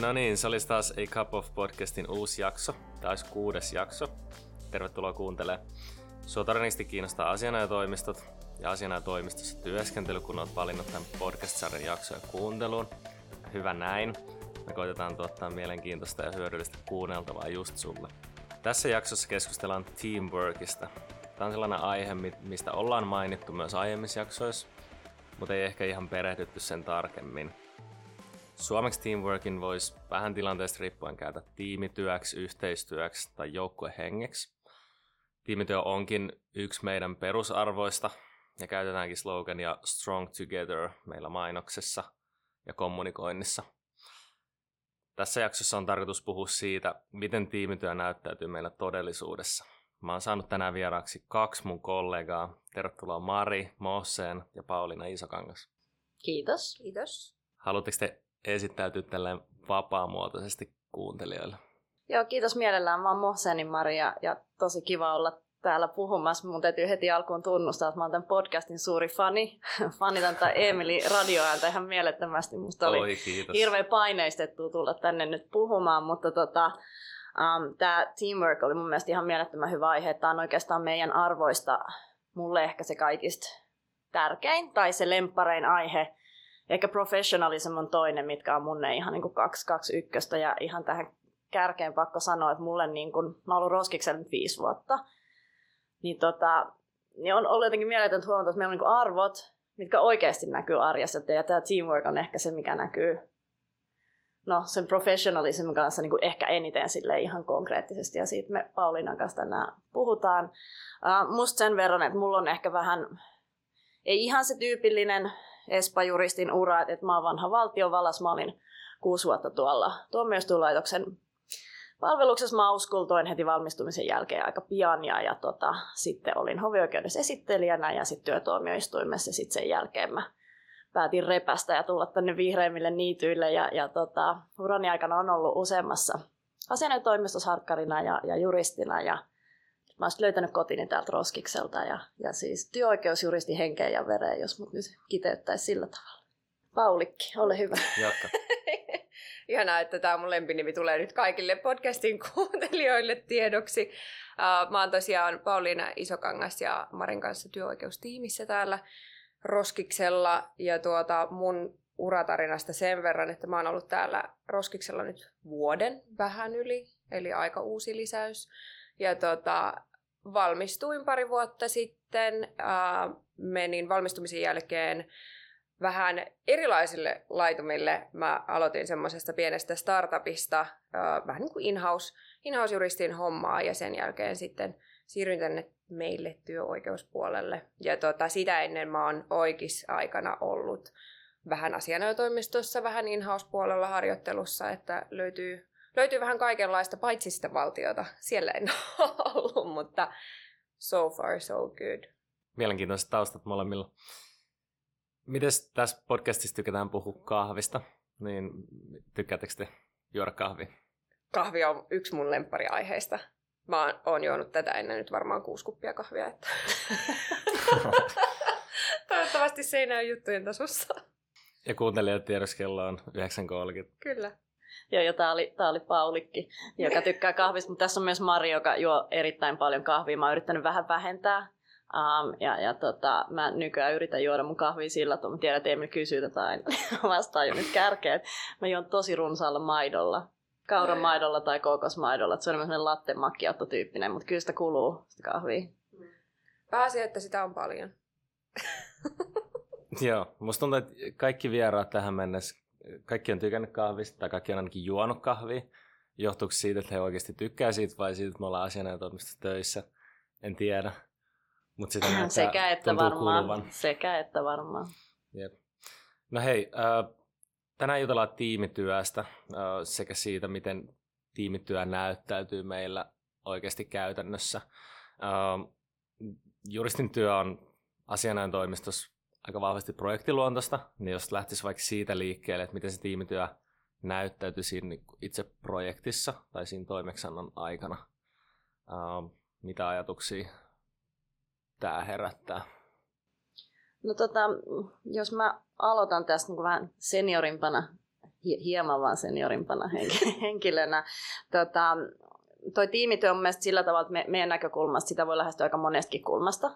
No niin, se olisi taas A Cup of Podcastin uusi jakso. Olisi kuudes jakso. Tervetuloa kuuntelemaan. Sua todennäköisesti kiinnostaa asianajotoimistot ja asianajotoimistossa työskentely, kun olet valinnut tämän podcast-sarjan jaksoja kuunteluun. Hyvä näin. Me koitetaan tuottaa mielenkiintoista ja hyödyllistä kuunneltavaa just sulle. Tässä jaksossa keskustellaan teamworkista. Tämä on sellainen aihe, mistä ollaan mainittu myös aiemmissa jaksoissa, mutta ei ehkä ihan perehdytty sen tarkemmin. Suomeksi teamworkin voisi vähän tilanteesta riippuen käytä tiimityöksi, yhteistyöksi tai joukkuehengeksi. Tiimityö onkin yksi meidän perusarvoista ja käytetäänkin slogania Strong Together meillä mainoksessa ja kommunikoinnissa. Tässä jaksossa on tarkoitus puhua siitä, miten tiimityö näyttäytyy meillä todellisuudessa. Mä oon saanut tänään vieraaksi kaksi mun kollegaa. Tervetuloa Mari Mosseen ja Pauliina Isokangas. Kiitos. Kiitos. Haluatteko te esittäytyä tälleen vapaamuotoisesti kuuntelijoille? Joo, kiitos mielellään. Mä oon Mohsenin Maria ja tosi kiva olla täällä puhumassa. Mun täytyy heti alkuun tunnustaa, että mä oon tämän podcastin suuri fani. Fanitan tätä Emili radioääntä ihan mielettömästi. Musta oli Oi, hirveän paineistettu tulla tänne nyt puhumaan, mutta tota, um, tämä teamwork oli mun mielestä ihan mielettömän hyvä aihe. Tämä on oikeastaan meidän arvoista mulle ehkä se kaikista tärkein tai se lempparein aihe ehkä professionalism on toinen, mitkä on mun ihan niin kuin kaksi, kaksi ykköstä. Ja ihan tähän kärkeen pakko sanoa, että mulle niin kuin, mä oon ollut Roskiksella nyt viisi vuotta. Niin, tota, niin on ollut jotenkin mieletöntä huomata, että meillä on niin arvot, mitkä oikeasti näkyy arjessa. Ja tämä teamwork on ehkä se, mikä näkyy no, sen professionalismin kanssa niin kuin ehkä eniten sille ihan konkreettisesti. Ja siitä me Pauliinan kanssa tänään puhutaan. Uh, musta sen verran, että mulla on ehkä vähän, ei ihan se tyypillinen Espa-juristin ura, että mä oon vanha valtiovallas, mä olin kuusi vuotta tuolla tuomioistuinlaitoksen palveluksessa. Mä uskultoin heti valmistumisen jälkeen aika pian ja, ja tota, sitten olin hovioikeudessa esittelijänä ja sitten työtuomioistuimessa. Sitten sen jälkeen mä päätin repästä ja tulla tänne vihreimmille niityille. Ja, ja tota, urani aikana on ollut useammassa asianajotoimistossa harkkarina ja, ja juristina. Ja Mä olisin löytänyt kotini täältä Roskikselta ja, ja siis työoikeusjuristi henkeen ja vereen, jos mut nyt kiteyttäisi sillä tavalla. Paulikki, ole hyvä. Jatka. Ihanaa, että tämä mun lempinimi tulee nyt kaikille podcastin kuuntelijoille tiedoksi. Uh, mä oon tosiaan Pauliina Isokangas ja Marin kanssa työoikeustiimissä täällä Roskiksella. Ja tuota, mun uratarinasta sen verran, että mä oon ollut täällä Roskiksella nyt vuoden vähän yli, eli aika uusi lisäys. Ja tota, valmistuin pari vuotta sitten. Menin valmistumisen jälkeen vähän erilaisille laitumille. Mä aloitin semmoisesta pienestä startupista, äh, vähän niin kuin in-house, in-house-juristin hommaa ja sen jälkeen sitten siirryin tänne meille työoikeuspuolelle. Ja tota, sitä ennen mä oon oikeis aikana ollut vähän asianajotoimistossa, vähän in-house-puolella harjoittelussa, että löytyy löytyy vähän kaikenlaista, paitsi sitä valtiota. Siellä en ollut, mutta so far so good. Mielenkiintoiset taustat molemmilla. Miten tässä podcastissa tykätään puhua kahvista? Niin tykkäättekö te juoda kahvia? Kahvi on yksi mun lemppariaiheista. Mä oon juonut tätä ennen nyt varmaan kuusi kuppia kahvia. Että... Toivottavasti se ei näy juttujen tasossa. Ja kuuntelijat tiedossa kello on 9.30. Kyllä. Joo, ja tämä oli, tää oli Paulikki, joka tykkää kahvista, mutta tässä on myös Mari, joka juo erittäin paljon kahvia. Mä oon yrittänyt vähän vähentää. Um, ja, ja tota, mä nykyään yritän juoda mun kahvia sillä, että mä tiedän, että Emil kysyy tätä aina. Vastaan jo nyt kärkeet. Mä juon tosi runsaalla maidolla. Kauran maidolla tai kokosmaidolla. Se on sellainen latte macchiato tyyppinen, mutta kyllä sitä kuluu sitä kahvia. Pääasia, että sitä on paljon. Joo, musta tuntuu, että kaikki vieraat tähän mennessä kaikki on tykännyt kahvista, tai kaikki on ainakin juonut kahvia. Johtuuko siitä, että he oikeasti tykkää siitä, vai siitä, että me ollaan asianajotoimistossa töissä? En tiedä. Mutta sitä näyttää, Sekä että varmaan. Kuluvan. Sekä että varmaan. Jep. No hei, äh, tänään jutellaan tiimityöstä äh, sekä siitä, miten tiimityö näyttäytyy meillä oikeasti käytännössä. Äh, juristin työ on asianajotoimistossa aika vahvasti projektiluontosta, niin jos lähtisi vaikka siitä liikkeelle, että miten se tiimityö näyttäytyy siinä niin itse projektissa tai siinä toimeksannon aikana, uh, mitä ajatuksia tämä herättää? No tota, jos mä aloitan tästä niin vähän seniorimpana hieman vaan seniorimpana henkilönä. Tota, toi tiimityö on mielestäni sillä tavalla, että me, meidän näkökulmasta sitä voi lähestyä aika monestakin kulmasta.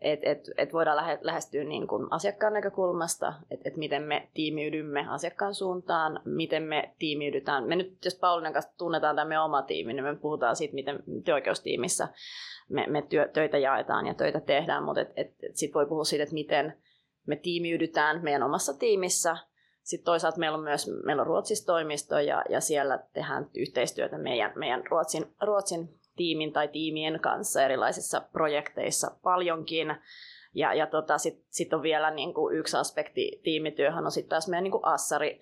Et, et, et voidaan lähe, lähestyä niin kuin asiakkaan näkökulmasta, että et miten me tiimiydymme asiakkaan suuntaan, miten me tiimiydytään. Me nyt, jos Paulinan kanssa tunnetaan tämä meidän oma tiimi, niin me puhutaan siitä, miten työoikeustiimissä me, me työ, töitä jaetaan ja töitä tehdään, mutta et, et, et sitten voi puhua siitä, että miten me tiimiydytään meidän omassa tiimissä. Sitten toisaalta meillä on myös meillä on Ruotsissa toimisto ja, ja siellä tehdään yhteistyötä meidän, meidän Ruotsin, Ruotsin tiimin tai tiimien kanssa erilaisissa projekteissa paljonkin. Ja, ja tota, sitten sit on vielä niin kuin yksi aspekti tiimityöhön on sitten taas meidän niin kuin assari,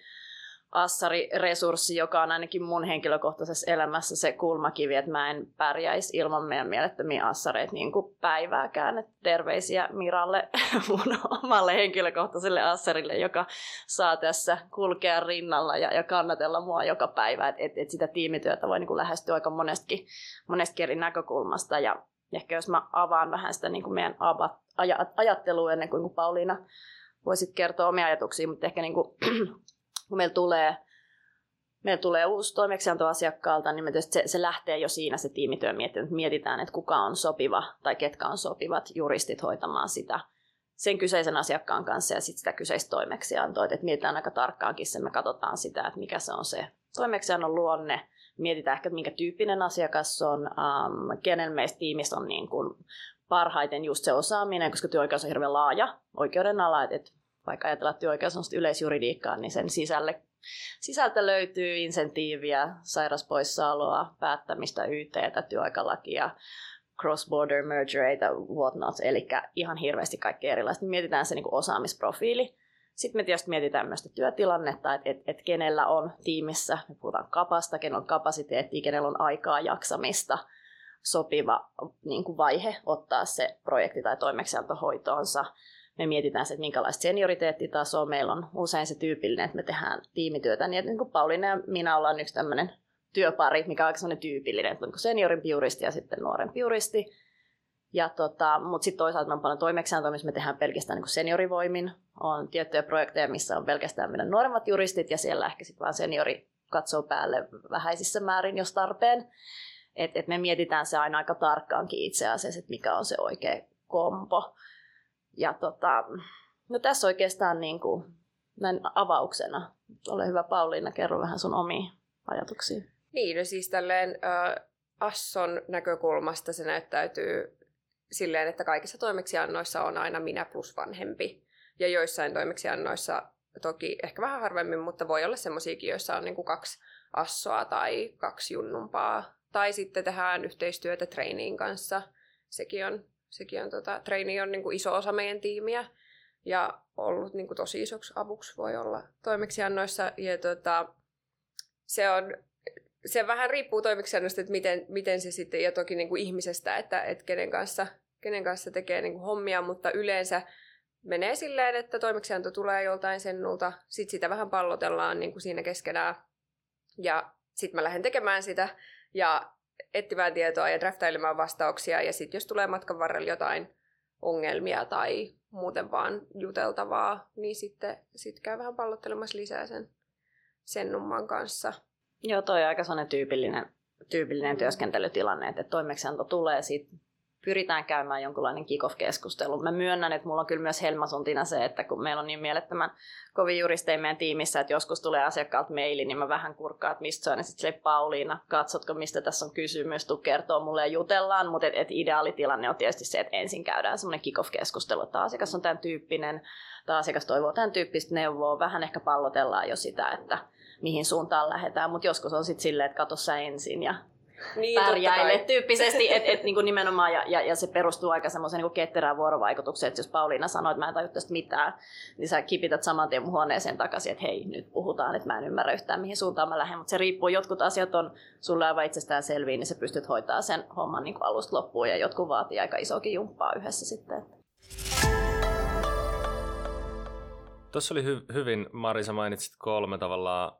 assari-resurssi, joka on ainakin mun henkilökohtaisessa elämässä se kulmakivi, että mä en pärjäisi ilman meidän mielettömiä assareita niin kuin päivääkään. Et terveisiä Miralle, mun omalle henkilökohtaiselle assarille, joka saa tässä kulkea rinnalla ja, ja kannatella mua joka päivä. Et, et, et sitä tiimityötä voi niin kuin lähestyä aika monestakin, monestakin eri näkökulmasta. Ja ehkä jos mä avaan vähän sitä niin kuin meidän ajattelua ennen kuin Pauliina voisit kertoa omia ajatuksia, mutta ehkä niin kuin kun meillä tulee, meillä tulee uusi toimeksianto asiakkaalta, niin me se, se lähtee jo siinä se tiimityö mietitään, mietitään, että kuka on sopiva tai ketkä on sopivat juristit hoitamaan sitä sen kyseisen asiakkaan kanssa ja sitten sitä kyseistä toimeksiantoa. Että mietitään aika tarkkaankin se, me katsotaan sitä, että mikä se on se toimeksiannon luonne, mietitään ehkä, minkä tyyppinen asiakas on, um, kenen meistä tiimistä on niin kuin parhaiten just se osaaminen, koska työoikeus on hirveän laaja oikeuden ala, että vaikka ajatellaan, työoikeus on yleisjuridiikkaa, niin sen sisälle, sisältä löytyy insentiiviä, sairaspoissaoloa, päättämistä, YTtä, työaikalakia, cross-border mergereita, whatnot, eli ihan hirveästi kaikkea erilaista. Me mietitään se niin osaamisprofiili. Sitten me tietysti mietitään myös työtilannetta, että et, et kenellä on tiimissä, me puhutaan kapasta, kenellä on kapasiteetti, kenellä on aikaa jaksamista, sopiva niin kuin vaihe ottaa se projekti tai toimeksianto hoitoonsa me mietitään se, että minkälaista senioriteettitasoa meillä on. Usein se tyypillinen, että me tehdään tiimityötä, niin että niin kuin Pauliina ja minä ollaan yksi tämmöinen työpari, mikä on aika sellainen tyypillinen, että on niin seniorimpi juristi ja sitten nuorempi juristi. Ja tota, mutta sitten toisaalta on paljon toimeksiantoa, missä me tehdään pelkästään niin seniorivoimin. On tiettyjä projekteja, missä on pelkästään meidän nuoremmat juristit ja siellä ehkä sitten vaan seniori katsoo päälle vähäisissä määrin, jos tarpeen. Et, et me mietitään se aina aika tarkkaankin itse asiassa, että mikä on se oikea kompo. Ja tota, no tässä oikeastaan niin kuin, näin avauksena. Ole hyvä Pauliina, kerro vähän sun omia ajatuksia. Niin, no siis tälleen äh, Asson näkökulmasta se näyttäytyy silleen, että kaikissa toimeksiannoissa on aina minä plus vanhempi. Ja joissain toimeksiannoissa toki ehkä vähän harvemmin, mutta voi olla semmoisiakin, joissa on niin kuin kaksi assoa tai kaksi junnumpaa. Tai sitten tehdään yhteistyötä treiniin kanssa. Sekin on sekin on, tota, treeni on niin kuin iso osa meidän tiimiä ja ollut niin kuin tosi isoksi avuksi voi olla toimeksiannoissa. Ja tota, se on se vähän riippuu toimeksiannosta, että miten, miten se sitten, ja toki niin kuin ihmisestä, että, että kenen, kanssa, kenen kanssa tekee niin kuin hommia, mutta yleensä menee silleen, että toimeksianto tulee joltain sennulta, sitten sitä vähän pallotellaan niin kuin siinä keskenään, ja sitten mä lähden tekemään sitä, ja etsimään tietoa ja draftailemaan vastauksia. Ja sitten jos tulee matkan varrella jotain ongelmia tai muuten vaan juteltavaa, niin sitten sit käy vähän pallottelemassa lisää sen, sen numman kanssa. Joo, toi on aika sellainen tyypillinen, tyypillinen mm. työskentelytilanne, että toimeksianto tulee, sitten pyritään käymään jonkunlainen kick-off-keskustelu. Mä myönnän, että mulla on kyllä myös helmasuntina se, että kun meillä on niin mielettömän kovin juristeja meidän tiimissä, että joskus tulee asiakkaalta maili, niin mä vähän kurkkaan, että mistä se on. Ja sitten se Pauliina, katsotko mistä tässä on kysymys, tuu kertoo mulle ja jutellaan. Mutta et, et ideaalitilanne on tietysti se, että ensin käydään semmoinen kick-off-keskustelu, että asiakas on tämän tyyppinen, tai asiakas toivoo tämän tyyppistä neuvoa. Vähän ehkä pallotellaan jo sitä, että mihin suuntaan lähdetään, mutta joskus on sitten silleen, että katso sä ensin ja niin, pärjäile tyyppisesti, että et, niinku nimenomaan, ja, ja, ja, se perustuu aika semmoiseen niinku ketterään vuorovaikutukseen, että jos Pauliina sanoo, että mä en tajua tästä mitään, niin sä kipität saman tien mun huoneeseen takaisin, että hei, nyt puhutaan, että mä en ymmärrä yhtään, mihin suuntaan mä lähden, mutta se riippuu, jotkut asiat on sulle aivan itsestään selviä, niin sä pystyt hoitaa sen homman niinku alusta loppuun, ja jotkut vaatii aika isokin jumppaa yhdessä sitten. Tuossa oli hy- hyvin, Marisa mainitsit kolme tavallaan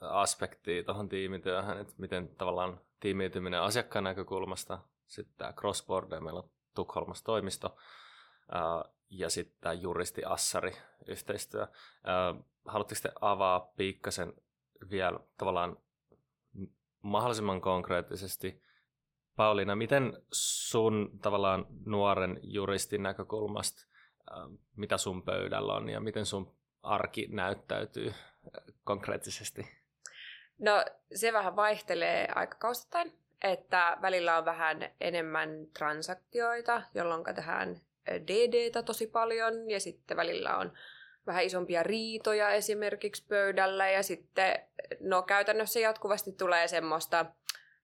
aspektia tuohon tiimityöhön, että miten tavallaan tiimiytyminen asiakkaan näkökulmasta, sitten tämä cross-border, meillä on Tukholmassa toimisto, ja sitten tämä juristi-assari-yhteistyö. Haluatteko te avaa piikkasen vielä tavallaan mahdollisimman konkreettisesti, Pauliina, miten sun tavallaan nuoren juristin näkökulmasta, mitä sun pöydällä on ja miten sun arki näyttäytyy konkreettisesti? No se vähän vaihtelee aikakausittain, että välillä on vähän enemmän transaktioita, jolloin tehdään DDtä tosi paljon ja sitten välillä on vähän isompia riitoja esimerkiksi pöydällä ja sitten no käytännössä jatkuvasti tulee semmoista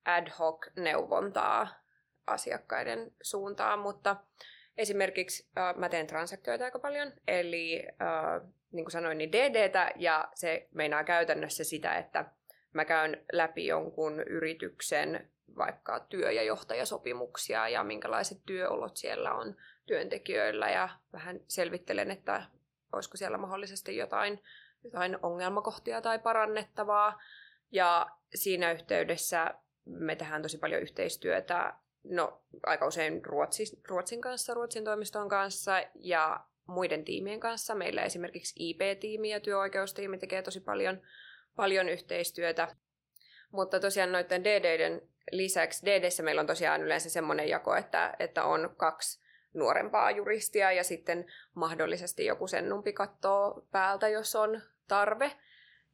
ad hoc neuvontaa asiakkaiden suuntaan, mutta esimerkiksi äh, mä teen transaktioita aika paljon, eli äh, niin kuin sanoin, niin DDtä ja se meinaa käytännössä sitä, että mä käyn läpi jonkun yrityksen vaikka työ- ja johtajasopimuksia ja minkälaiset työolot siellä on työntekijöillä ja vähän selvittelen, että olisiko siellä mahdollisesti jotain, jotain ongelmakohtia tai parannettavaa. Ja siinä yhteydessä me tehdään tosi paljon yhteistyötä, no aika usein Ruotsin, Ruotsin kanssa, Ruotsin toimiston kanssa ja muiden tiimien kanssa. Meillä esimerkiksi IP-tiimi ja työoikeustiimi tekee tosi paljon, paljon yhteistyötä. Mutta tosiaan noiden DDiden lisäksi, DDssä meillä on tosiaan yleensä semmoinen jako, että, että on kaksi nuorempaa juristia ja sitten mahdollisesti joku sennumpi kattoo päältä, jos on tarve.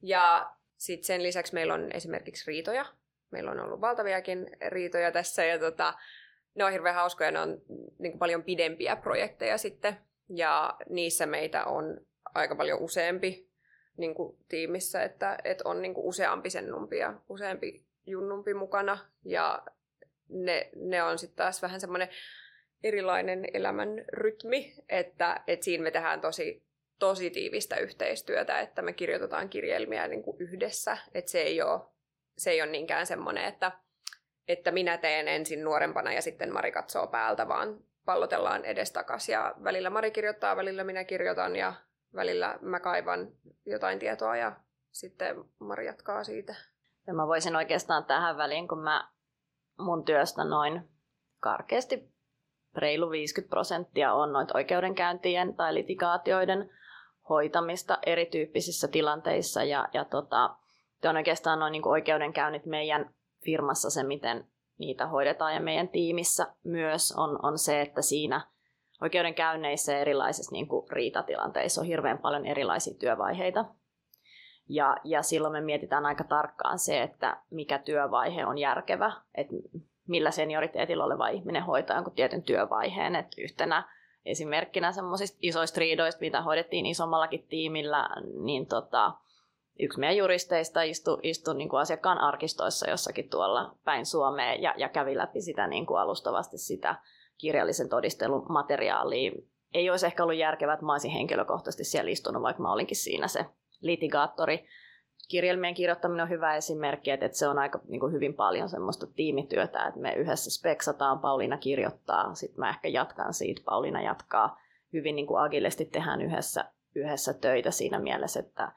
Ja sitten sen lisäksi meillä on esimerkiksi riitoja. Meillä on ollut valtaviakin riitoja tässä ja tota, ne on hirveän hauskoja, ne on niin paljon pidempiä projekteja sitten ja niissä meitä on aika paljon useampi niin kuin tiimissä, että, että on niin kuin useampi sennumpi ja useampi junnumpi mukana. Ja ne, ne on sitten taas vähän semmoinen erilainen elämän rytmi, että, että siinä me tehdään tosi, tosi tiivistä yhteistyötä, että me kirjoitetaan kirjelmiä niin kuin yhdessä, että se ei ole, se ei ole niinkään semmoinen, että, että minä teen ensin nuorempana ja sitten Mari katsoo päältä, vaan pallotellaan edestakas ja välillä Mari kirjoittaa, välillä minä kirjoitan ja välillä mä kaivan jotain tietoa ja sitten Mari jatkaa siitä. Ja mä voisin oikeastaan tähän väliin, kun mä mun työstä noin karkeasti reilu 50 prosenttia on noita oikeudenkäyntien tai litigaatioiden hoitamista erityyppisissä tilanteissa. Ja, ja tota, on oikeastaan noin niin oikeudenkäynnit meidän firmassa se, miten niitä hoidetaan ja meidän tiimissä myös on, on se, että siinä oikeudenkäynneissä ja erilaisissa niin kuin riitatilanteissa on hirveän paljon erilaisia työvaiheita. Ja, ja silloin me mietitään aika tarkkaan se, että mikä työvaihe on järkevä, että millä senioriteetilla oleva ihminen hoitaa jonkun tietyn työvaiheen. Et yhtenä esimerkkinä semmoisista isoista riidoista, mitä hoidettiin isommallakin tiimillä, niin tota, yksi meidän juristeista istui, istui niin kuin asiakkaan arkistoissa jossakin tuolla päin Suomeen ja, ja kävi läpi sitä niin kuin alustavasti sitä kirjallisen todistelun materiaalia. Ei olisi ehkä ollut järkevää, että mä olisin henkilökohtaisesti siellä istunut, vaikka mä olinkin siinä se litigaattori, kirjelmien kirjoittaminen on hyvä esimerkki, että se on aika niin kuin hyvin paljon semmoista tiimityötä, että me yhdessä speksataan, Pauliina kirjoittaa, sitten mä ehkä jatkan siitä, Pauliina jatkaa. Hyvin niin kuin agilesti tehdään yhdessä, yhdessä töitä siinä mielessä, että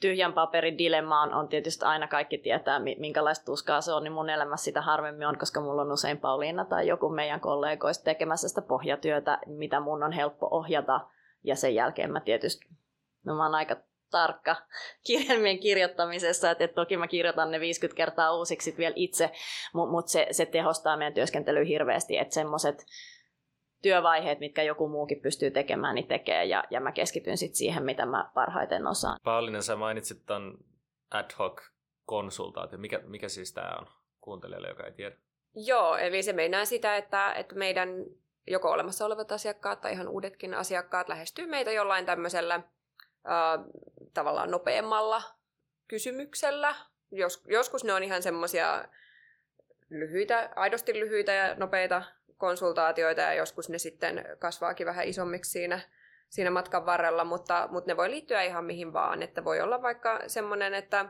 tyhjän paperin dilemma on, tietysti aina kaikki tietää, minkälaista tuskaa se on, niin mun elämässä sitä harvemmin on, koska mulla on usein Pauliina tai joku meidän kollegoista tekemässä sitä pohjatyötä, mitä mun on helppo ohjata, ja sen jälkeen mä tietysti, no mä oon aika tarkka kirjelmien kirjoittamisessa, että, että toki mä kirjoitan ne 50 kertaa uusiksi vielä itse, mutta mut se, se tehostaa meidän työskentelyä hirveästi, että semmoiset työvaiheet, mitkä joku muukin pystyy tekemään, niin tekee, ja, ja mä keskityn sitten siihen, mitä mä parhaiten osaan. Pauliina, sä mainitsit ton ad hoc konsultaatio. Mikä, mikä siis tämä on kuuntelijalle, joka ei tiedä? Joo, eli se meinaa sitä, että, että meidän joko olemassa olevat asiakkaat tai ihan uudetkin asiakkaat lähestyy meitä jollain tämmöisellä tavallaan nopeammalla kysymyksellä. Jos, joskus ne on ihan semmoisia lyhyitä, aidosti lyhyitä ja nopeita konsultaatioita ja joskus ne sitten kasvaakin vähän isommiksi siinä, siinä matkan varrella, mutta, mutta ne voi liittyä ihan mihin vaan. Että voi olla vaikka semmoinen, että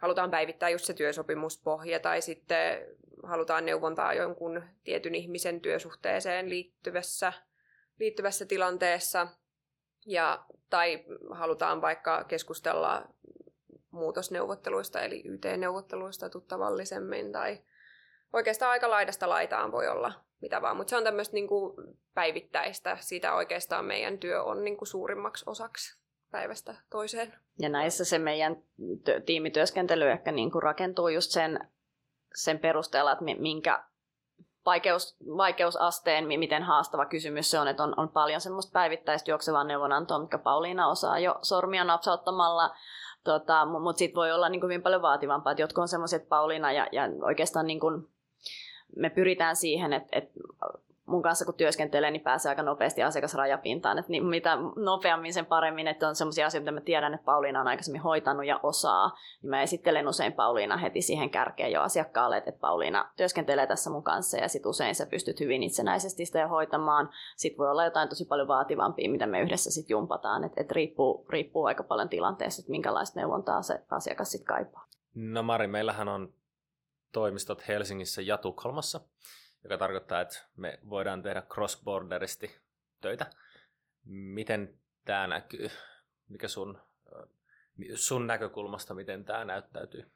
halutaan päivittää just se työsopimuspohja tai sitten halutaan neuvontaa jonkun tietyn ihmisen työsuhteeseen liittyvässä, liittyvässä tilanteessa. Ja tai halutaan vaikka keskustella muutosneuvotteluista, eli YT-neuvotteluista tuttavallisemmin, tai oikeastaan aika laidasta laitaan voi olla mitä vaan. Mutta se on tämmöistä niinku päivittäistä. Siitä oikeastaan meidän työ on niinku suurimmaksi osaksi päivästä toiseen. Ja näissä se meidän tiimityöskentely ehkä niinku rakentuu just sen, sen perusteella, että minkä vaikeus, vaikeusasteen, miten haastava kysymys se on, että on, on paljon semmoista päivittäistä juoksevaa neuvonantoa, mikä Pauliina osaa jo sormia napsauttamalla, tota, mutta sitten voi olla niin kuin hyvin paljon vaativampaa, että jotkut on semmoiset, Pauliina ja, ja oikeastaan niin kuin, me pyritään siihen, että, että mun kanssa kun työskentelee, niin pääsee aika nopeasti asiakasrajapintaan. Että niin mitä nopeammin sen paremmin, että on sellaisia asioita, mitä mä tiedän, että Pauliina on aikaisemmin hoitanut ja osaa, niin mä esittelen usein Pauliina heti siihen kärkeen jo asiakkaalle, että Pauliina työskentelee tässä mun kanssa ja sitten usein sä pystyt hyvin itsenäisesti sitä jo hoitamaan. Sitten voi olla jotain tosi paljon vaativampia, mitä me yhdessä sitten jumpataan. Että et riippuu, riippuu aika paljon tilanteesta, että minkälaista neuvontaa se asiakas sitten kaipaa. No Mari, meillähän on toimistot Helsingissä ja Tukholmassa joka tarkoittaa, että me voidaan tehdä cross-borderisti töitä. Miten tämä näkyy? Mikä sun, sun näkökulmasta, miten tämä näyttäytyy?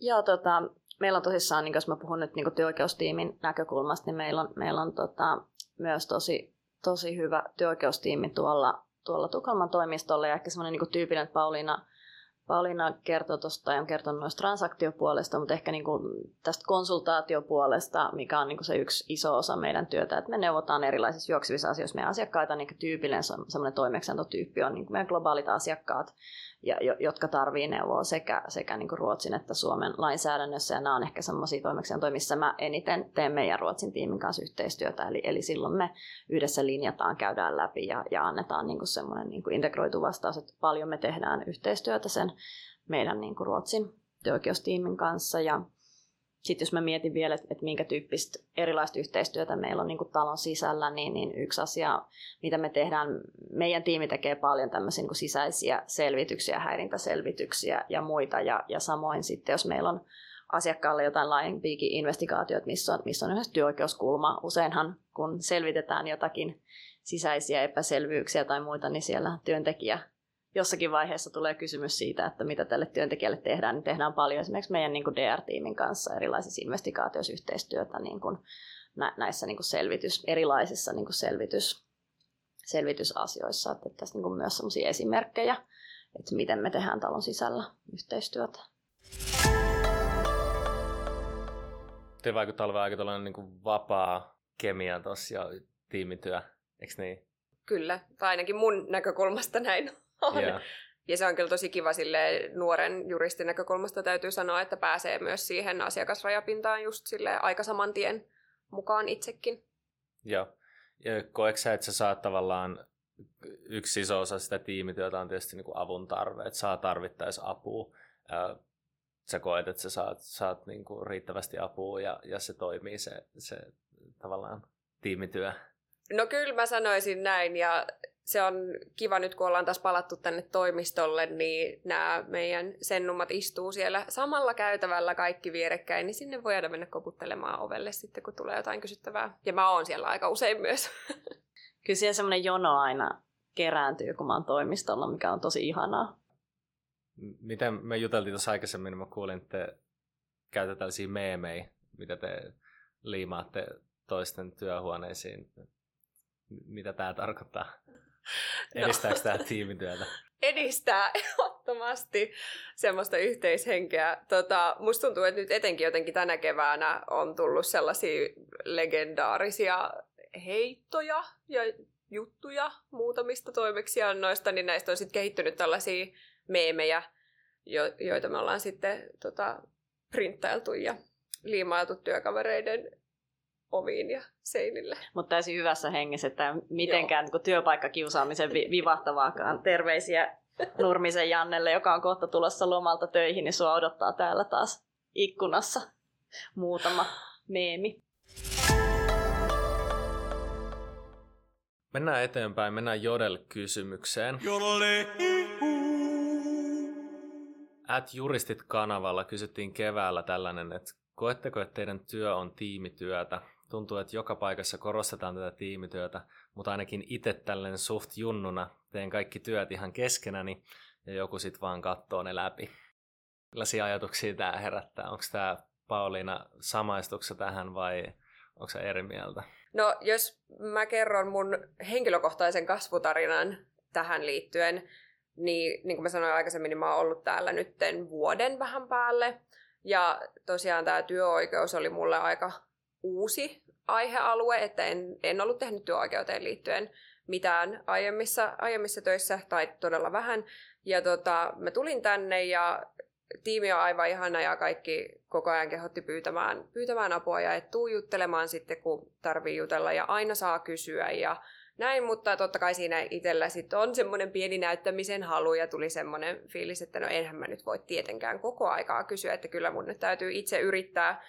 Joo, tota, meillä on tosissaan, niin jos mä puhun nyt niin työoikeustiimin näkökulmasta, niin meillä on, meillä on tota, myös tosi, tosi hyvä työoikeustiimi tuolla, tuolla Tukholman toimistolla ja ehkä semmoinen niin tyypillinen, että Pauliina Pauliina kertoi tuosta ja on kertonut myös transaktiopuolesta, mutta ehkä niin kuin tästä konsultaatiopuolesta, mikä on niin kuin se yksi iso osa meidän työtä, että me neuvotaan erilaisissa juoksevissa asioissa meidän asiakkaita, niin tyypillinen semmoinen toimeksiantotyyppi on niin kuin meidän globaalit asiakkaat, ja, jotka tarvii neuvoa sekä, sekä niin kuin Ruotsin että Suomen lainsäädännössä. Ja nämä on ehkä sellaisia toimeksiantoja, missä mä eniten teen meidän Ruotsin tiimin kanssa yhteistyötä. Eli, eli silloin me yhdessä linjataan, käydään läpi ja, ja annetaan niin kuin semmoinen niin kuin integroitu vastaus, että paljon me tehdään yhteistyötä sen meidän niin kuin Ruotsin työoikeustiimin kanssa. Ja sitten jos mä mietin vielä, että, että minkä tyyppistä erilaista yhteistyötä meillä on niin kuin talon sisällä, niin, niin yksi asia, mitä me tehdään, meidän tiimi tekee paljon tämmöisiä niin sisäisiä selvityksiä, häirintäselvityksiä ja muita. Ja, ja samoin sitten, jos meillä on asiakkaalle jotain laajempiakin investigaatioita, missä on, missä on yhdessä työoikeuskulma. Useinhan, kun selvitetään jotakin sisäisiä epäselvyyksiä tai muita, niin siellä työntekijä jossakin vaiheessa tulee kysymys siitä, että mitä tälle työntekijälle tehdään, niin tehdään paljon esimerkiksi meidän niin kuin DR-tiimin kanssa erilaisissa investigaatioissa yhteistyötä niin kuin näissä niin kuin selvitys, erilaisissa niin kuin selvitys, selvitysasioissa. Että tässä niin kuin myös sellaisia esimerkkejä, että miten me tehdään talon sisällä yhteistyötä. Te vaikuttaa olevan aika tällainen niin kuin vapaa kemia tuossa ja tiimityö, eikö niin? Kyllä, tai ainakin mun näkökulmasta näin on. Yeah. Ja se on kyllä tosi kiva sille nuoren juristin näkökulmasta täytyy sanoa, että pääsee myös siihen asiakasrajapintaan just sille aika saman tien mukaan itsekin. Joo. Ja koetko sä, että sä saat tavallaan yksi iso osa sitä tiimityötä on tietysti niin kuin avun tarve, että saa tarvittaessa apua. Sä koet, että sä saat, saat niin kuin riittävästi apua ja, ja se toimii se, se tavallaan tiimityö. No kyllä mä sanoisin näin ja se on kiva nyt, kun ollaan taas palattu tänne toimistolle, niin nämä meidän sennummat istuu siellä samalla käytävällä kaikki vierekkäin, niin sinne voi mennä koputtelemaan ovelle sitten, kun tulee jotain kysyttävää. Ja mä oon siellä aika usein myös. Kyllä siellä semmoinen jono aina kerääntyy, kun mä oon toimistolla, mikä on tosi ihanaa. Miten me juteltiin tuossa aikaisemmin, niin mä kuulin, että te käytetään tällaisia meemejä, mitä te liimaatte toisten työhuoneisiin. Mitä tämä tarkoittaa? Edistääkö no. tämä tiimityötä? Edistää ehdottomasti semmoista yhteishenkeä. Tota, musta tuntuu, että nyt etenkin jotenkin tänä keväänä on tullut sellaisia legendaarisia heittoja ja juttuja muutamista toimeksiannoista, niin näistä on sitten kehittynyt tällaisia meemejä, jo, joita me ollaan sitten tota, printtailtu ja liimailtu työkavereiden oviin ja seinille. Mutta täysin hyvässä hengessä, että mitenkään niin työpaikkakiusaamisen vi- vivahtavaakaan. Terveisiä Nurmisen Jannelle, joka on kohta tulossa lomalta töihin, niin sua odottaa täällä taas ikkunassa muutama meemi. Mennään eteenpäin, mennään Jodel-kysymykseen. At Juristit-kanavalla kysyttiin keväällä tällainen, että koetteko, että teidän työ on tiimityötä? Tuntuu, että joka paikassa korostetaan tätä tiimityötä, mutta ainakin itse tällen suht junnuna teen kaikki työt ihan keskenäni ja joku sitten vaan katsoo ne läpi. Millaisia ajatuksia tämä herättää? Onko tämä Pauliina samaistuksessa tähän vai onko se eri mieltä? No, jos mä kerron mun henkilökohtaisen kasvutarinan tähän liittyen, niin, niin kuin mä sanoin aikaisemmin, niin mä oon ollut täällä nytten vuoden vähän päälle. Ja tosiaan tämä työoikeus oli mulle aika uusi aihealue, että en, en ollut tehnyt työoikeuteen liittyen mitään aiemmissa, aiemmissa töissä, tai todella vähän. Ja tota, mä tulin tänne ja tiimi on aivan ihana ja kaikki koko ajan kehotti pyytämään, pyytämään apua ja et tuu juttelemaan sitten, kun tarvii jutella ja aina saa kysyä ja näin, mutta totta kai siinä itsellä sitten on semmoinen pieni näyttämisen halu ja tuli semmoinen fiilis, että no enhän mä nyt voi tietenkään koko aikaa kysyä, että kyllä mun nyt täytyy itse yrittää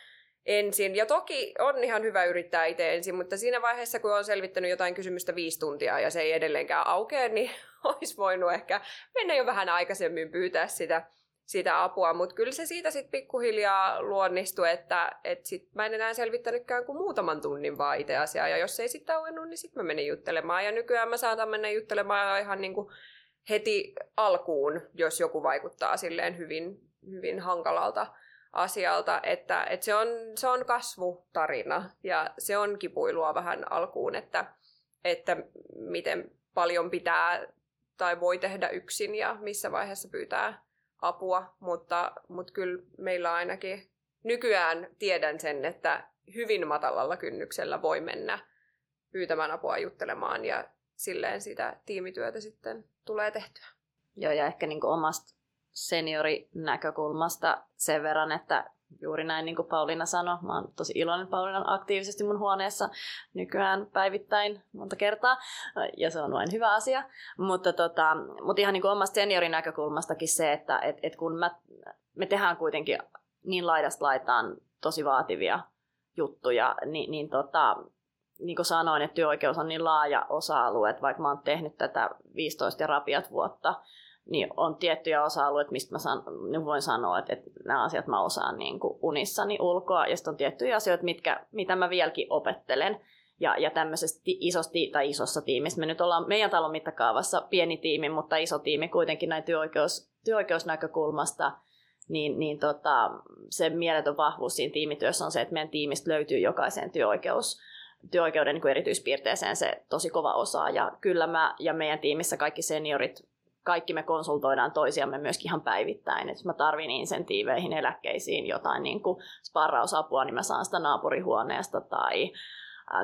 ensin. Ja toki on ihan hyvä yrittää itse ensin, mutta siinä vaiheessa, kun on selvittänyt jotain kysymystä viisi tuntia ja se ei edelleenkään aukea, niin olisi voinut ehkä mennä jo vähän aikaisemmin pyytää sitä sitä apua, mutta kyllä se siitä sitten pikkuhiljaa luonnistui, että et sit mä en enää selvittänytkään kuin muutaman tunnin vaan itse asiaa, ja jos ei sitten auennut, niin sitten mä menin juttelemaan, ja nykyään mä saatan mennä juttelemaan ihan niin kuin heti alkuun, jos joku vaikuttaa silleen hyvin, hyvin hankalalta asialta, että, että se, on, se on kasvutarina, ja se on kipuilua vähän alkuun, että, että miten paljon pitää tai voi tehdä yksin, ja missä vaiheessa pyytää apua, mutta, mutta kyllä meillä ainakin nykyään tiedän sen, että hyvin matalalla kynnyksellä voi mennä pyytämään apua juttelemaan ja silleen sitä tiimityötä sitten tulee tehtyä. Joo, ja ehkä niin omasta seniorinäkökulmasta sen verran, että juuri näin niin kuin Pauliina sanoi, mä oon tosi iloinen Pauliina aktiivisesti mun huoneessa nykyään päivittäin monta kertaa, ja se on vain hyvä asia. Mutta, tota, mutta ihan niin kuin omasta seniorin näkökulmastakin se, että et, et kun mä, me tehdään kuitenkin niin laidasta laitaan tosi vaativia juttuja, niin, niin tota, niin kuin sanoin, että työoikeus on niin laaja osa-alue, että vaikka mä oon tehnyt tätä 15 ja rapiat vuotta, niin on tiettyjä osa-alueita, mistä mä san, niin voin sanoa, että, että nämä asiat mä osaan niin kuin unissani ulkoa, ja sitten on tiettyjä asioita, mitkä, mitä mä vieläkin opettelen. Ja, ja tämmöisessä isossa, tai isossa tiimissä, me nyt ollaan meidän talon mittakaavassa pieni tiimi, mutta iso tiimi kuitenkin näin työoikeus, työoikeusnäkökulmasta, niin, niin tota, se mieletön vahvuus siinä tiimityössä on se, että meidän tiimistä löytyy jokaisen työoikeus, työoikeuden niin erityispiirteeseen se tosi kova osa. Ja kyllä mä ja meidän tiimissä kaikki seniorit kaikki me konsultoidaan toisiamme myöskin ihan päivittäin. Et jos mä tarvin insentiiveihin, eläkkeisiin jotain niin kuin sparrausapua, niin mä saan sitä naapurihuoneesta tai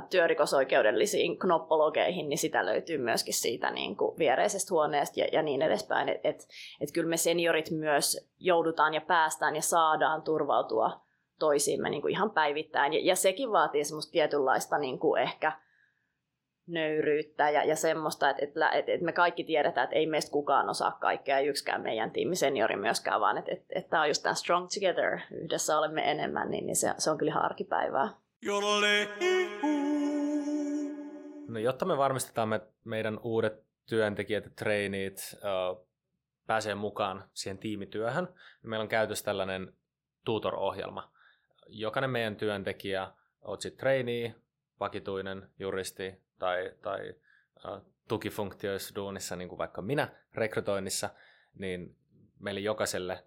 työrikosoikeudellisiin knoppologeihin, niin sitä löytyy myöskin siitä niin kuin viereisestä huoneesta ja, ja niin edespäin. Että et, et kyllä me seniorit myös joudutaan ja päästään ja saadaan turvautua toisiimme niin kuin ihan päivittäin. Ja, ja sekin vaatii semmoista tietynlaista niin kuin ehkä nöyryyttä ja, ja semmoista, että, että, että, että me kaikki tiedetään, että ei meistä kukaan osaa kaikkea, ei yksikään meidän tiimi seniori myöskään, vaan että, että, että tämä on just tämä strong together, yhdessä olemme enemmän, niin, niin se, se on kyllä arkipäivää. No, jotta me varmistetaan, että meidän uudet työntekijät ja traineet uh, pääsee mukaan siihen tiimityöhön, niin meillä on käytössä tällainen tutor-ohjelma. Jokainen meidän työntekijä, oot sitten trainee, vakituinen, juristi, tai, tai tukifunktioissa duunissa, niin kuin vaikka minä rekrytoinnissa, niin meille jokaiselle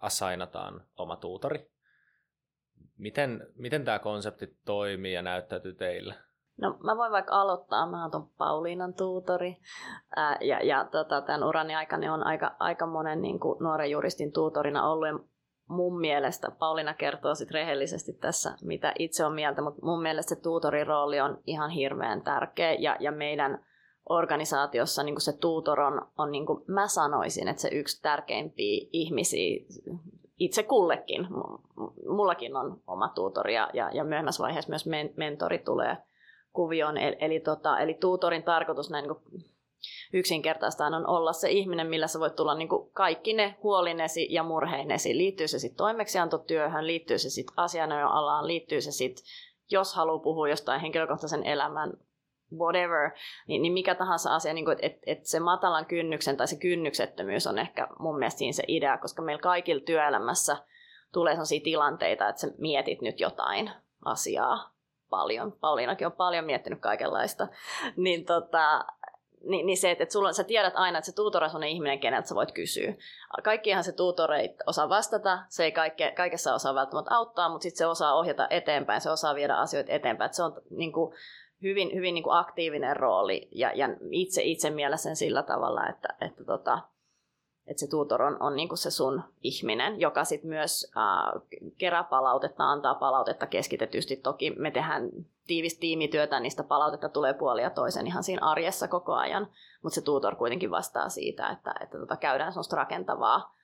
assignataan oma tuutori. Miten, miten tämä konsepti toimii ja näyttäytyy teille? No mä voin vaikka aloittaa, mä oon Pauliinan tuutori ää, ja, ja tota, tämän urani aikana on aika, aika monen niin kuin, nuoren juristin tuutorina ollut ja mun mielestä, Pauliina kertoo sitten rehellisesti tässä, mitä itse on mieltä, mutta mun mielestä se tuutorin rooli on ihan hirveän tärkeä ja, ja meidän organisaatiossa niin se tuutor on, on niin mä sanoisin, että se yksi tärkeimpiä ihmisiä itse kullekin. Mullakin on oma tuutori ja, ja, ja myöhemmässä vaiheessa myös men, mentori tulee kuvioon. Eli, eli, tota, eli tuutorin tarkoitus näin niin yksinkertaistaan on olla se ihminen, millä sä voit tulla niin kuin kaikki ne huolinesi ja murheinesi. Liittyy se sitten toimeksiantotyöhön, liittyy se sitten asianajoalaan, liittyy se sitten, jos haluaa puhua jostain henkilökohtaisen elämän whatever, niin, niin mikä tahansa asia, niin että et, et se matalan kynnyksen tai se kynnyksettömyys on ehkä mun mielestä siinä se idea, koska meillä kaikilla työelämässä tulee sellaisia tilanteita, että sä mietit nyt jotain asiaa paljon. Pauliinakin on paljon miettinyt kaikenlaista. Niin tota, niin, niin se, että, että sulla, sä tiedät aina, että se tutor on ihminen, keneltä sä voit kysyä. Kaikkihan se tutor ei osaa vastata, se ei kaikke, kaikessa osaa välttämättä auttaa, mutta sitten se osaa ohjata eteenpäin, se osaa viedä asioita eteenpäin. Että se on niin kuin, hyvin, hyvin niin kuin aktiivinen rooli ja, ja itse, itse mielessä sillä tavalla, että, että, tota, että se tutor on, on niin kuin se sun ihminen, joka sitten myös äh, kerää palautetta, antaa palautetta keskitetysti. Toki me tehdään tiivistä tiimityötä, niistä palautetta tulee puoli ja toisen ihan siinä arjessa koko ajan, mutta se tutor kuitenkin vastaa siitä, että, että tota, käydään sellaista rakentavaa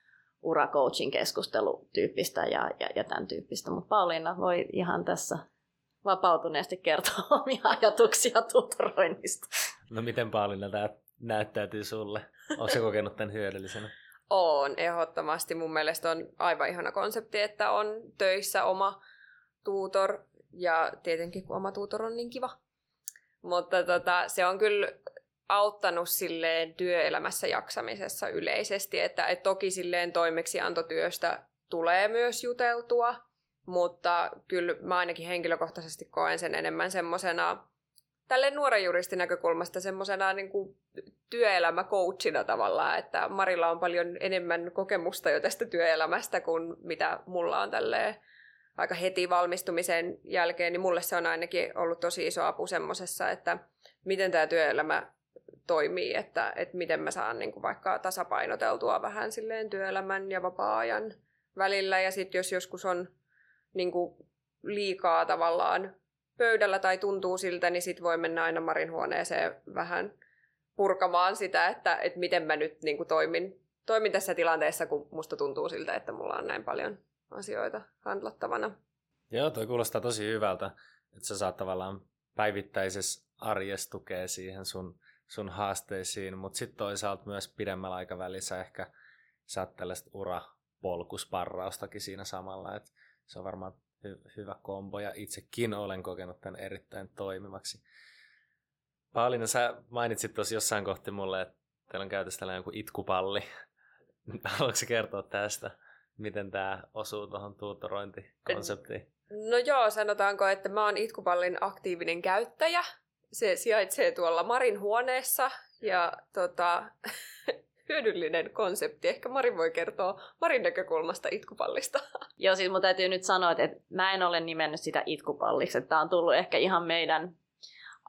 uracoaching keskustelutyyppistä ja, ja, ja tämän tyyppistä. Mutta Pauliina voi ihan tässä vapautuneesti kertoa omia ajatuksia tutoroinnista. No miten Pauliina tämä näyttäytyy sulle? Se kokenut tämän hyödyllisenä? On, ehdottomasti. Mun mielestä on aivan ihana konsepti, että on töissä oma tuutor ja tietenkin kun oma tuutor on niin kiva. Mutta tota, se on kyllä auttanut silleen työelämässä jaksamisessa yleisesti, että et toki silleen toimeksiantotyöstä tulee myös juteltua, mutta kyllä mä ainakin henkilökohtaisesti koen sen enemmän semmoisena tälle nuoren juristin näkökulmasta semmoisena niin työelämäcoachina tavallaan, että Marilla on paljon enemmän kokemusta jo tästä työelämästä kuin mitä mulla on tälleen aika heti valmistumisen jälkeen, niin mulle se on ainakin ollut tosi iso apu semmoisessa, että miten tämä työelämä toimii, että, että miten mä saan niin kuin vaikka tasapainoteltua vähän silleen työelämän ja vapaa-ajan välillä. Ja sitten jos joskus on niin kuin liikaa tavallaan pöydällä tai tuntuu siltä, niin sitten voi mennä aina Marin huoneeseen vähän purkamaan sitä, että, että miten mä nyt niin kuin toimin, toimin tässä tilanteessa, kun musta tuntuu siltä, että mulla on näin paljon asioita handlattavana. Joo, toi kuulostaa tosi hyvältä, että sä saat tavallaan päivittäisessä arjessa tukea siihen sun, sun haasteisiin, mutta sitten toisaalta myös pidemmällä aikavälillä ehkä saat tällaista urapolkusparraustakin siinä samalla, että se on varmaan hy- hyvä kombo ja itsekin olen kokenut tämän erittäin toimivaksi. Pauliina, sä mainitsit tuossa jossain kohti mulle, että teillä on käytössä tällainen joku itkupalli. Haluatko kertoa tästä? miten tämä osuu tuohon tuutorointikonseptiin? No joo, sanotaanko, että mä oon Itkupallin aktiivinen käyttäjä. Se sijaitsee tuolla Marin huoneessa ja tota, hyödyllinen konsepti. Ehkä Marin voi kertoa Marin näkökulmasta itkupallista. Joo, siis mun täytyy nyt sanoa, että mä en ole nimennyt sitä itkupalliksi. Tämä on tullut ehkä ihan meidän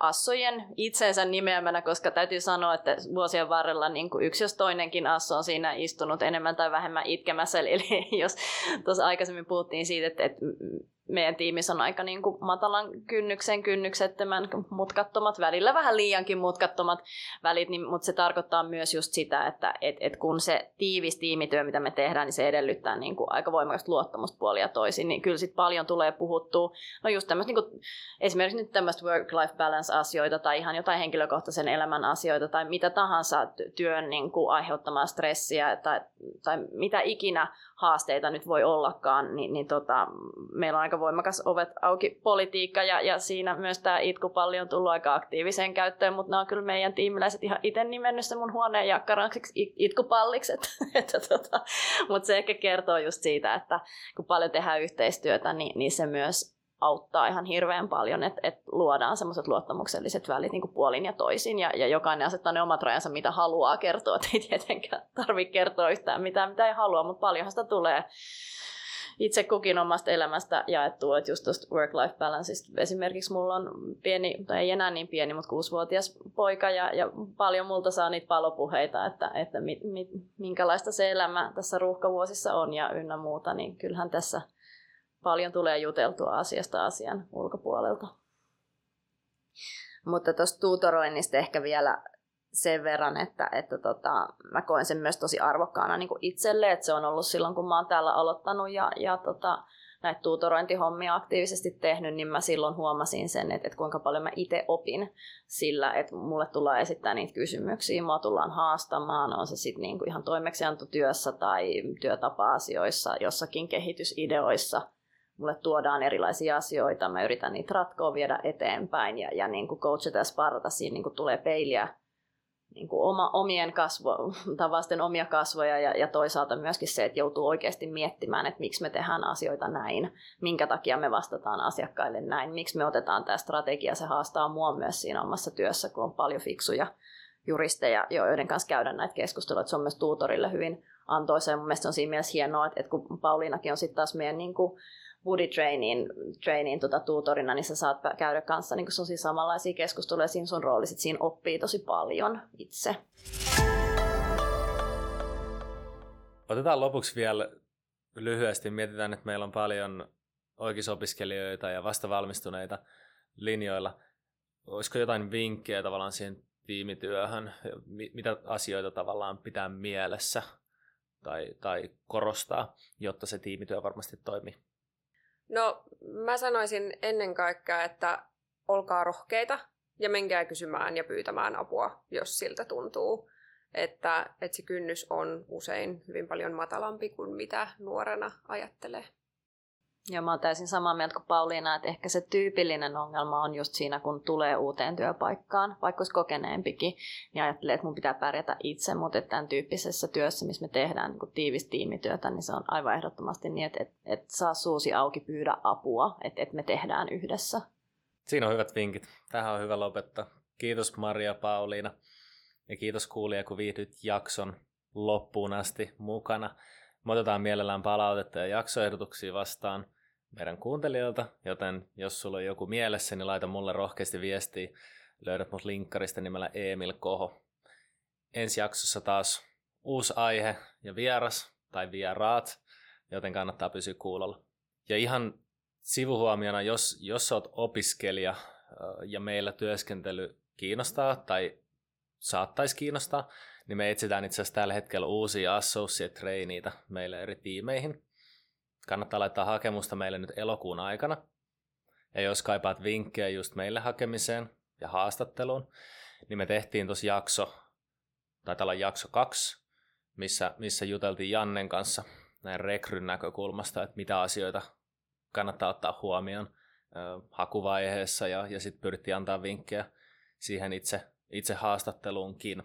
assojen itsensä nimeämänä, koska täytyy sanoa, että vuosien varrella niin kuin yksi jos toinenkin asso on siinä istunut enemmän tai vähemmän itkemässä. Eli jos tuossa aikaisemmin puhuttiin siitä, että, että meidän tiimissä on aika niin kuin matalan kynnyksen kynnyksettömän mutkattomat, välillä vähän liiankin mutkattomat välit, niin, mutta se tarkoittaa myös just sitä, että et, et kun se tiivis tiimityö, mitä me tehdään, niin se edellyttää niin kuin aika voimakasta luottamusta puolia toisiin, niin kyllä sitten paljon tulee puhuttua, no just tämmöistä niin esimerkiksi nyt tämmöistä work-life balance-asioita tai ihan jotain henkilökohtaisen elämän asioita tai mitä tahansa työn niin kuin aiheuttamaa stressiä tai, tai mitä ikinä haasteita nyt voi ollakaan, niin, niin tota, meillä on aika voimakas ovet auki politiikka ja, ja siinä myös tämä itkupalli on tullut aika aktiiviseen käyttöön, mutta nämä on kyllä meidän tiimiläiset ihan itse nimennyt se mun huoneen jakkaraksiksi itkupalliksi, että, että tota, mutta se ehkä kertoo just siitä, että kun paljon tehdään yhteistyötä, niin, niin se myös auttaa ihan hirveän paljon, että, että luodaan semmoiset luottamukselliset välit niin puolin ja toisin, ja, ja jokainen asettaa ne omat rajansa, mitä haluaa kertoa, että ei tietenkään tarvitse kertoa yhtään mitään, mitä ei halua, mutta paljonhan sitä tulee itse kukin omasta elämästä jaettua, että just tuosta work-life balanceista. Esimerkiksi mulla on pieni, tai ei enää niin pieni, mutta kuusivuotias poika ja, ja paljon multa saa niitä palopuheita, että, että mi, mi, minkälaista se elämä tässä ruuhkavuosissa on ja ynnä muuta, niin kyllähän tässä – paljon tulee juteltua asiasta asian ulkopuolelta. Mutta tuosta tuutoroinnista ehkä vielä sen verran, että, että tota, mä koen sen myös tosi arvokkaana niin kuin itselle, että se on ollut silloin, kun mä oon täällä aloittanut ja, ja tota, näitä tuutorointihommia aktiivisesti tehnyt, niin mä silloin huomasin sen, että, että kuinka paljon mä itse opin sillä, että mulle tullaan esittää niitä kysymyksiä, mua tullaan haastamaan, on se sitten niinku ihan toimeksiantotyössä tai työtapa-asioissa, jossakin kehitysideoissa – mulle tuodaan erilaisia asioita, mä yritän niitä ratkoa, viedä eteenpäin ja, ja niin kuin coachata ja sparrata, siinä niin kuin tulee peiliä niin kuin oma, omien kasvo, tavasten omia kasvoja ja, ja toisaalta myöskin se, että joutuu oikeasti miettimään, että miksi me tehdään asioita näin, minkä takia me vastataan asiakkaille näin, miksi me otetaan tämä strategia, se haastaa mua myös siinä omassa työssä, kun on paljon fiksuja juristeja, joiden kanssa käydä näitä keskusteluja. Että se on myös tuutorille hyvin antoisa ja mun mielestä on siinä mielessä hienoa, että, että kun Pauliinakin on sitten taas meidän niin kuin Woody Trainin, trainin tota, tuutorina, niin sä saat käydä kanssa niin kuin samanlaisia keskusteluja. Siinä sun rooli sit siinä oppii tosi paljon itse. Otetaan lopuksi vielä lyhyesti. Mietitään, että meillä on paljon oikeusopiskelijoita ja vastavalmistuneita linjoilla. Olisiko jotain vinkkejä tavallaan siihen tiimityöhön? Mitä asioita tavallaan pitää mielessä tai, tai korostaa, jotta se tiimityö varmasti toimii? No, mä sanoisin ennen kaikkea, että olkaa rohkeita ja menkää kysymään ja pyytämään apua, jos siltä tuntuu. Että, että se kynnys on usein hyvin paljon matalampi kuin mitä nuorena ajattelee. Joo, mä oon täysin samaa mieltä kuin Pauliina, että ehkä se tyypillinen ongelma on just siinä, kun tulee uuteen työpaikkaan, vaikka olisi kokeneempikin, niin ajattelee, että mun pitää pärjätä itse, mutta että tämän tyyppisessä työssä, missä me tehdään niin tiivistä tiimityötä, niin se on aivan ehdottomasti niin, että, että, että saa suusi auki pyydä apua, että, että me tehdään yhdessä. Siinä on hyvät vinkit. Tähän on hyvä lopettaa. Kiitos Maria Pauliina ja kiitos kuulija, kun viihdyt jakson loppuun asti mukana. Me otetaan mielellään palautetta ja jaksoehdotuksia vastaan – meidän kuuntelijoilta, joten jos sulla on joku mielessä, niin laita mulle rohkeasti viestiä. Löydät mut linkkarista nimellä Emil Koho. Ensi jaksossa taas uusi aihe ja vieras tai vieraat, joten kannattaa pysyä kuulolla. Ja ihan sivuhuomiona, jos, jos oot opiskelija ja meillä työskentely kiinnostaa tai saattaisi kiinnostaa, niin me etsitään itse asiassa tällä hetkellä uusia associate traineita meille eri tiimeihin kannattaa laittaa hakemusta meille nyt elokuun aikana. Ja jos kaipaat vinkkejä just meille hakemiseen ja haastatteluun, niin me tehtiin tosi jakso, tai olla jakso kaksi, missä, missä juteltiin Jannen kanssa näin rekryn näkökulmasta, että mitä asioita kannattaa ottaa huomioon hakuvaiheessa ja, ja sitten pyrittiin antaa vinkkejä siihen itse, itse haastatteluunkin.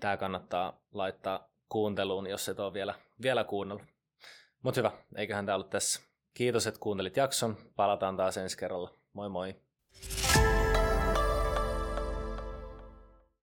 Tämä kannattaa laittaa kuunteluun, jos et ole vielä, vielä kuunnellut. Mutta hyvä, eiköhän tämä ollut tässä. Kiitos, että kuuntelit jakson. Palataan taas ensi kerralla. Moi moi.